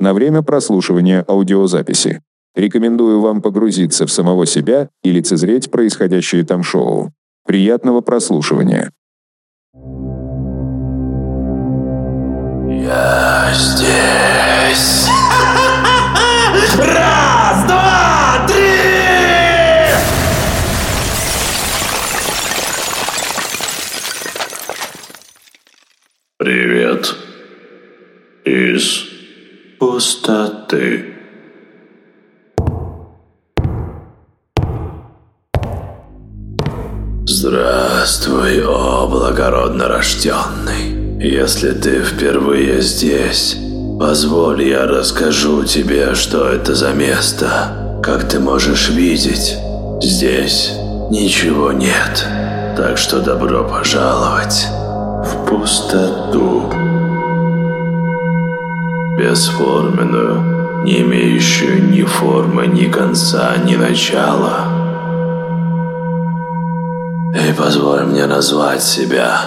на время прослушивания аудиозаписи. Рекомендую вам погрузиться в самого себя и лицезреть происходящее там шоу. Приятного прослушивания. Я здесь. Раз, два, три! Привет. Из пустоты. Здравствуй, о благородно рожденный. Если ты впервые здесь, позволь я расскажу тебе, что это за место. Как ты можешь видеть, здесь ничего нет. Так что добро пожаловать в пустоту. Бесформенную, не имеющую ни формы, ни конца, ни начала. И позволь мне назвать себя.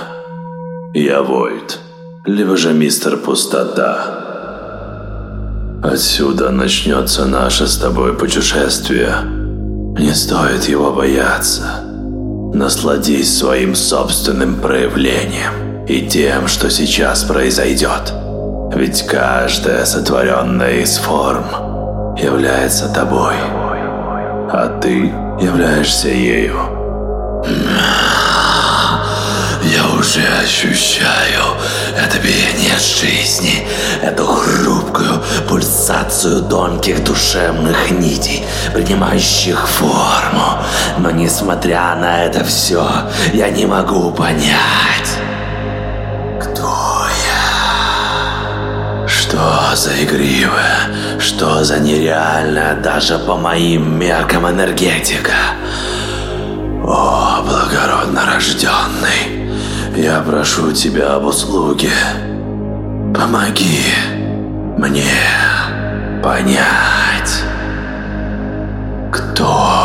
Я Войд, либо же мистер Пустота. Отсюда начнется наше с тобой путешествие. Не стоит его бояться. Насладись своим собственным проявлением и тем, что сейчас произойдет. Ведь каждая сотворенная из форм является тобой, а ты являешься ею. Я уже ощущаю это биение жизни, эту хрупкую пульсацию тонких душевных нитей, принимающих форму. Но несмотря на это все, я не могу понять, Что за игривая, что за нереальная даже по моим меркам энергетика. О, благородно рожденный, я прошу тебя об услуге. Помоги мне понять, кто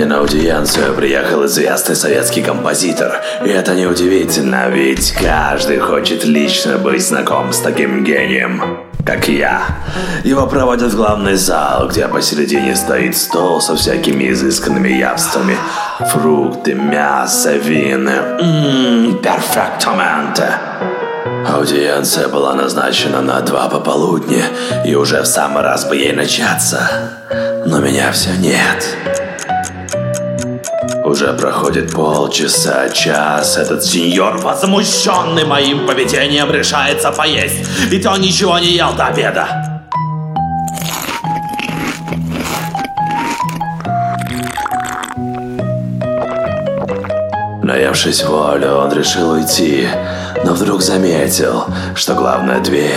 мне на аудиенцию приехал известный советский композитор. И это неудивительно, ведь каждый хочет лично быть знаком с таким гением, как я. Его проводят в главный зал, где посередине стоит стол со всякими изысканными явствами. Фрукты, мясо, вины. Ммм, перфектоменте. Аудиенция была назначена на два пополудни, и уже в самый раз бы ей начаться. Но меня все нет. Уже проходит полчаса, час. Этот сеньор, возмущенный моим поведением, решается поесть. Ведь он ничего не ел до обеда. Наевшись волю, он решил уйти, но вдруг заметил, что главная дверь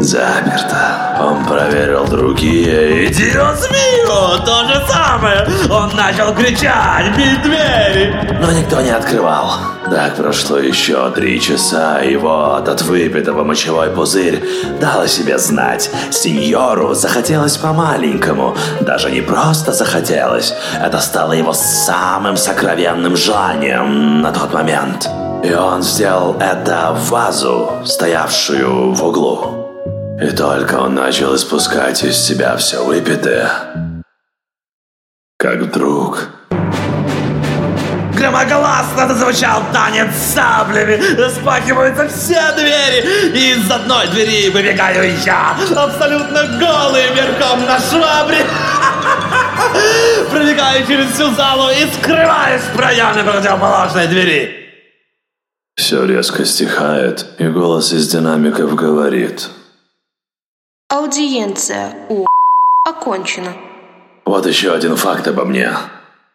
заперта. Он проверил другие. Идиот змею! То же самое! Он начал кричать, бить двери! Но никто не открывал. Так прошло еще три часа, и вот от выпитого мочевой пузырь дал о себе знать. Сеньору захотелось по-маленькому. Даже не просто захотелось. Это стало его самым сокровенным желанием на тот момент. И он сделал это в вазу, стоявшую в углу. И только он начал испускать из себя все выпитое, как вдруг... Громогласно зазвучал танец с саблями, распахиваются все двери, и из одной двери выбегаю я, абсолютно голый, верхом на швабре. Пробегаю через всю залу и скрываюсь в проеме противоположной двери. Все резко стихает, и голос из динамиков говорит – Аудиенция у окончена. Вот еще один факт обо мне.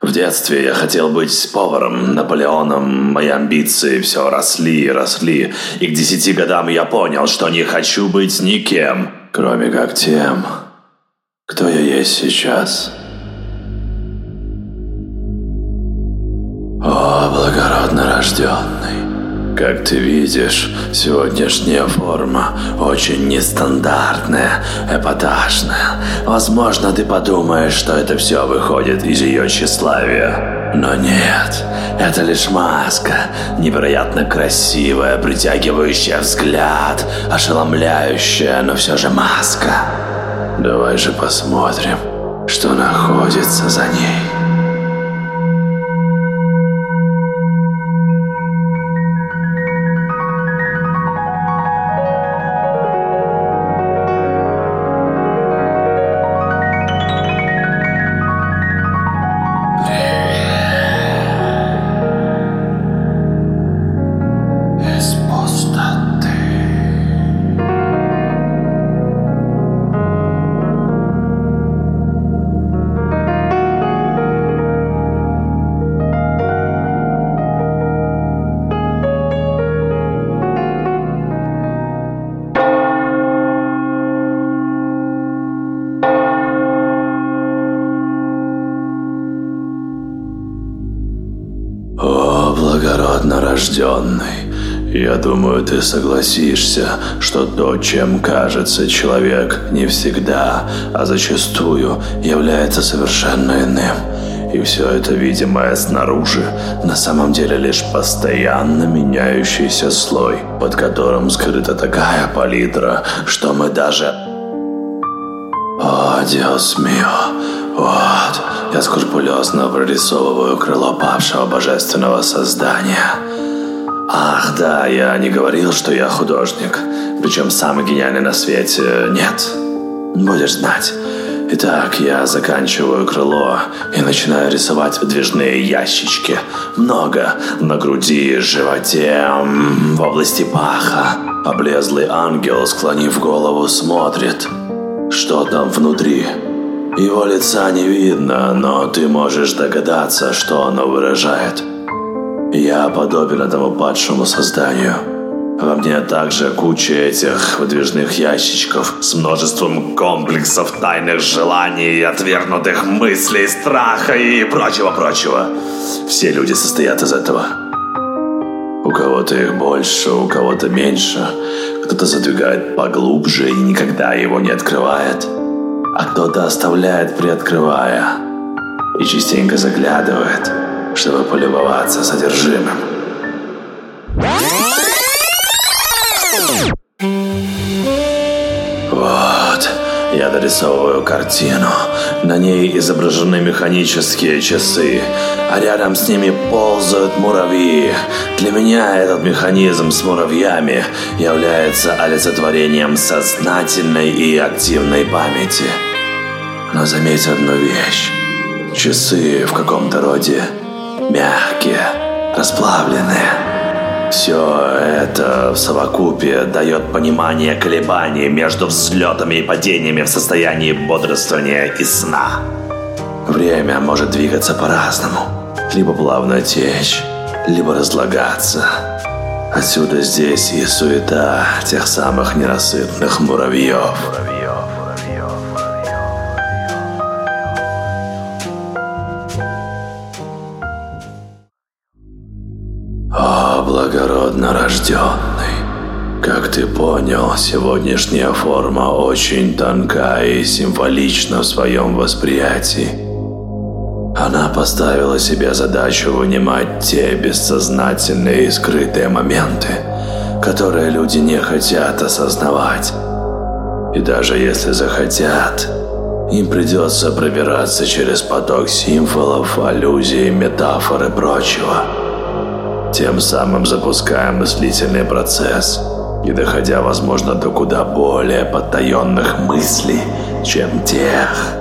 В детстве я хотел быть поваром, Наполеоном. Мои амбиции все росли и росли. И к десяти годам я понял, что не хочу быть никем, кроме как тем, кто я есть сейчас. О, благородно рожденный. Как ты видишь, сегодняшняя форма очень нестандартная, эпатажная. Возможно, ты подумаешь, что это все выходит из ее тщеславия. Но нет, Это лишь маска, невероятно красивая, притягивающая взгляд, ошеломляющая, но все же маска. Давай же посмотрим, что находится за ней. Рожденный. Я думаю, ты согласишься, что то, чем кажется человек, не всегда, а зачастую является совершенно иным. И все это видимое снаружи на самом деле лишь постоянно меняющийся слой, под которым скрыта такая палитра, что мы даже... О, Диос мио, вот, я скрупулезно прорисовываю крыло павшего божественного создания. Ах, да, я не говорил, что я художник. Причем самый гениальный на свете. Нет. Будешь знать. Итак, я заканчиваю крыло и начинаю рисовать выдвижные ящички. Много на груди, животе, в области паха. Облезлый ангел, склонив голову, смотрит. Что там внутри? Его лица не видно, но ты можешь догадаться, что оно выражает. Я подобен этому падшему созданию. Во мне также куча этих выдвижных ящичков с множеством комплексов тайных желаний, отвергнутых мыслей, страха и прочего-прочего. Все люди состоят из этого. У кого-то их больше, у кого-то меньше. Кто-то задвигает поглубже и никогда его не открывает а кто-то оставляет приоткрывая и частенько заглядывает, чтобы полюбоваться содержимым. Вот, я дорисовываю картину. На ней изображены механические часы, а рядом с ними ползают муравьи. Для меня этот механизм с муравьями является олицетворением сознательной и активной памяти. Но заметь одну вещь. Часы в каком-то роде мягкие, расплавленные. Все это в совокупе дает понимание колебаний между взлетами и падениями в состоянии бодрствования и сна. Время может двигаться по-разному. Либо плавно течь, либо разлагаться. Отсюда здесь и суета тех самых ненасытных муравьев. благородно рожденный. Как ты понял, сегодняшняя форма очень тонка и символична в своем восприятии. Она поставила себе задачу вынимать те бессознательные и скрытые моменты, которые люди не хотят осознавать. И даже если захотят, им придется пробираться через поток символов, аллюзий, метафор и прочего – тем самым запуская мыслительный процесс и доходя, возможно, до куда более потаенных мыслей, чем тех,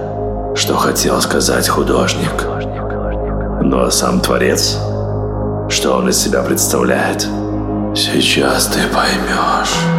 что хотел сказать художник. А сам творец, что он из себя представляет, сейчас ты поймешь.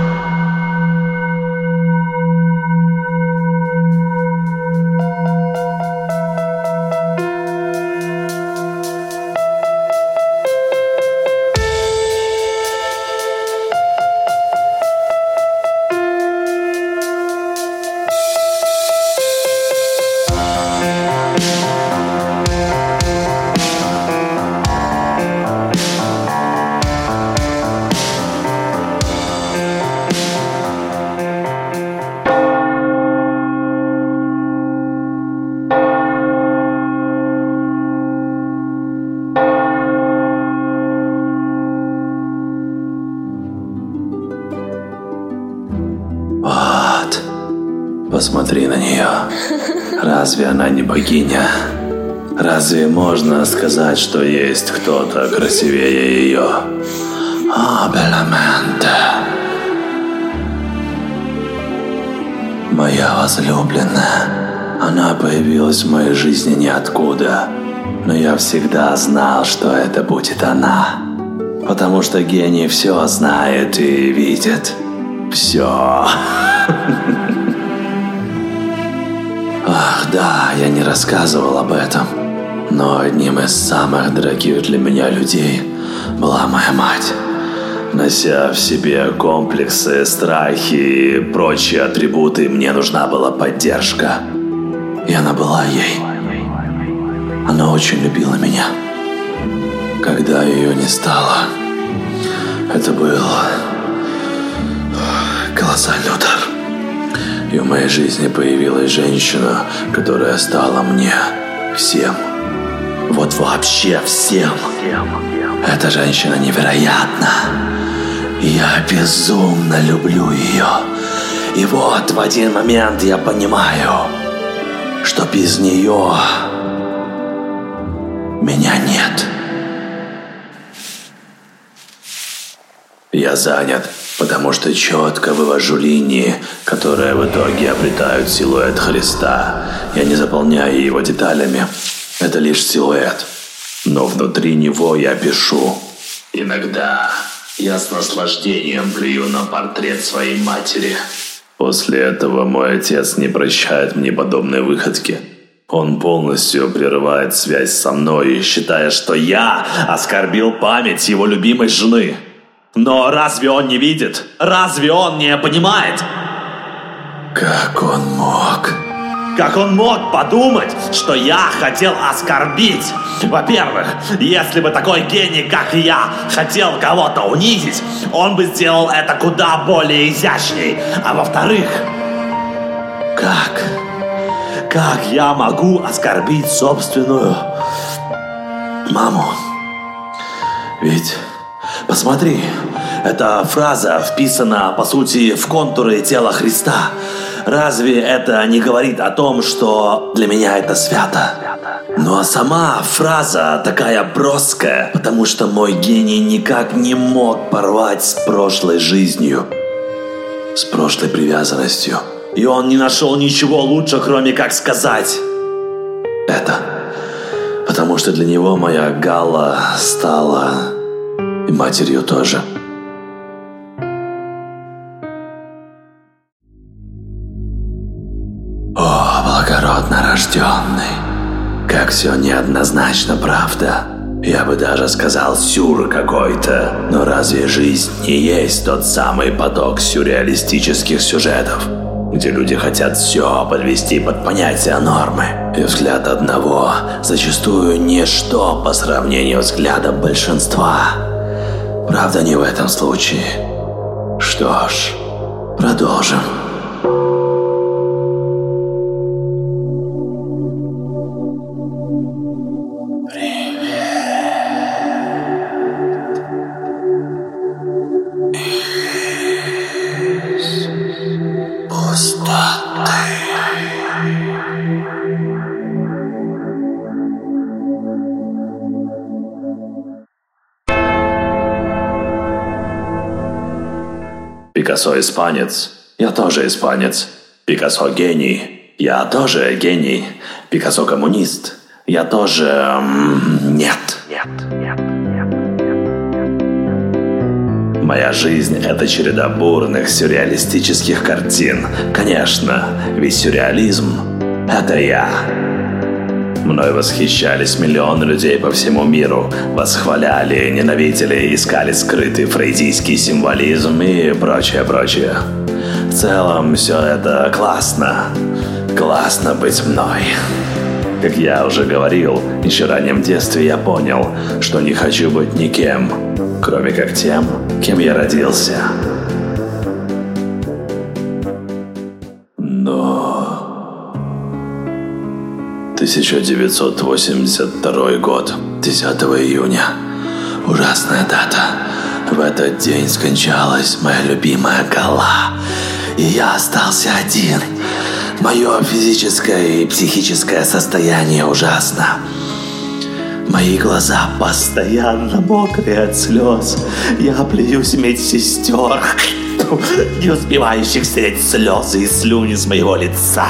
Посмотри на нее. Разве она не богиня? Разве можно сказать, что есть кто-то красивее ее? А, Беламенте. Моя возлюбленная. Она появилась в моей жизни ниоткуда. Но я всегда знал, что это будет она. Потому что гений все знает и видит. Все. Ах, да, я не рассказывал об этом. Но одним из самых дорогих для меня людей была моя мать. Нося в себе комплексы, страхи и прочие атрибуты, мне нужна была поддержка. И она была ей. Она очень любила меня. Когда ее не стало, это был колоссальный удар. И в моей жизни появилась женщина, которая стала мне всем. Вот вообще всем. Эта женщина невероятна. Я безумно люблю ее. И вот в один момент я понимаю, что без нее меня нет. Я занят, потому что четко вывожу линии, которые в итоге обретают силуэт Христа. Я не заполняю его деталями. Это лишь силуэт. Но внутри него я пишу. Иногда я с наслаждением плюю на портрет своей матери. После этого мой отец не прощает мне подобные выходки. Он полностью прерывает связь со мной, считая, что я оскорбил память его любимой жены. Но разве он не видит? Разве он не понимает? Как он мог? Как он мог подумать, что я хотел оскорбить? Во-первых, если бы такой гений, как я, хотел кого-то унизить, он бы сделал это куда более изящней. А во-вторых, как? Как я могу оскорбить собственную маму? Ведь, посмотри, эта фраза вписана, по сути, в контуры тела Христа. Разве это не говорит о том, что для меня это свято? Ну а сама фраза такая броская, потому что мой гений никак не мог порвать с прошлой жизнью, с прошлой привязанностью. И он не нашел ничего лучше, кроме как сказать это. Потому что для него моя Галла стала и матерью тоже. О, благородно рожденный. Как все неоднозначно, правда? Я бы даже сказал сюр какой-то. Но разве жизнь не есть тот самый поток сюрреалистических сюжетов? где люди хотят все подвести под понятие нормы. И взгляд одного зачастую ничто по сравнению с взглядом большинства. Правда, не в этом случае. Что ж, продолжим. Пикассо испанец. Я тоже испанец. Пикассо гений. Я тоже гений. Пикассо коммунист. Я тоже... м, Нет. Нет. Нет. Моя жизнь – это череда бурных сюрреалистических картин. Конечно, ведь сюрреализм – это я. Мной восхищались миллионы людей по всему миру, восхваляли, ненавидели, искали скрытый фрейдийский символизм и прочее, прочее. В целом, все это классно. Классно быть мной. Как я уже говорил, еще раннем детстве я понял, что не хочу быть никем, кроме как тем, кем я родился. 1982 год, 10 июня. Ужасная дата. В этот день скончалась моя любимая Гала. И я остался один. Мое физическое и психическое состояние ужасно. Мои глаза постоянно мокрые от слез. Я плююсь медсестер, не успевающих стереть слезы и слюни с моего лица.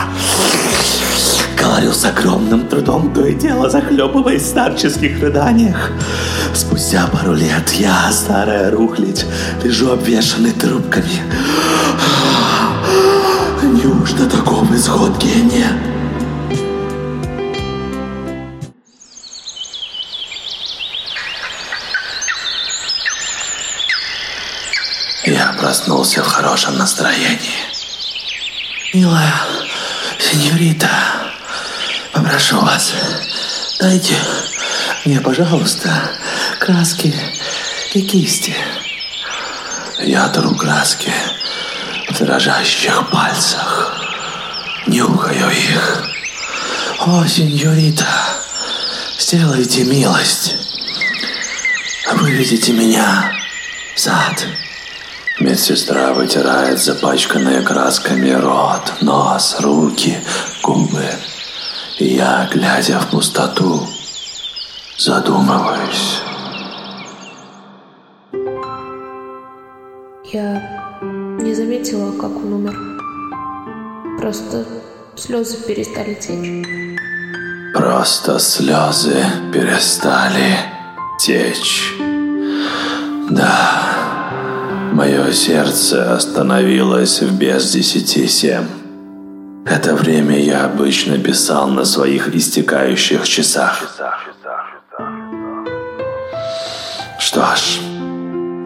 Говорю с огромным трудом, то и дело захлебываясь в старческих рыданиях. Спустя пару лет я, старая рухлядь, лежу обвешанный трубками. Неужто таков исход гения? Я проснулся в хорошем настроении. Милая сеньорита, попрошу вас, дайте мне, пожалуйста, краски и кисти. Я тру краски в дрожащих пальцах, нюхаю их. О, сеньорита, сделайте милость. Выведите меня в сад. Медсестра вытирает запачканные красками рот, нос, руки, губы. И я, глядя в пустоту, задумываюсь. Я не заметила, как он умер. Просто слезы перестали течь. Просто слезы перестали течь. Да, мое сердце остановилось в без десяти семь. Это время я обычно писал на своих истекающих часах. Что ж,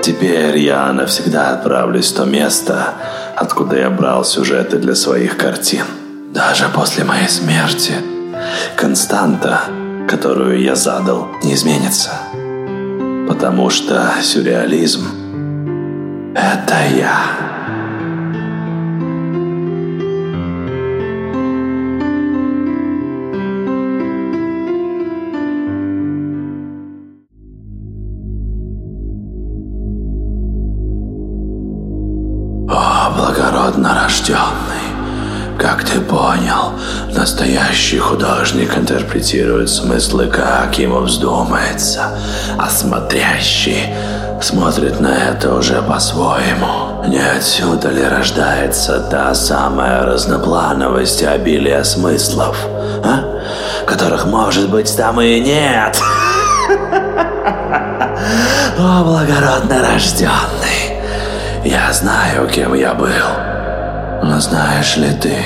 теперь я навсегда отправлюсь в то место, откуда я брал сюжеты для своих картин. Даже после моей смерти константа, которую я задал, не изменится. Потому что сюрреализм – это я. Настоящий художник интерпретирует смыслы, как ему вздумается, а смотрящий смотрит на это уже по-своему. Не отсюда ли рождается та самая разноплановость и обилие смыслов, а? которых, может быть, там и нет? О, благородно рожденный, я знаю, кем я был. Но знаешь ли ты?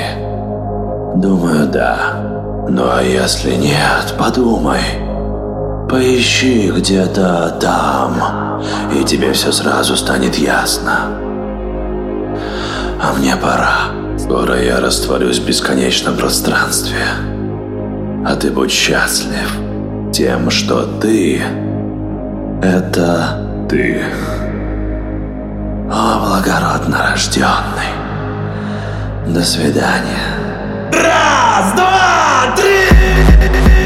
Думаю, да. Но если нет, подумай. Поищи где-то там, и тебе все сразу станет ясно. А мне пора. Скоро я растворюсь в бесконечном пространстве. А ты будь счастлив тем, что ты — это ты. О, благородно рожденный. До свидания. Madrid.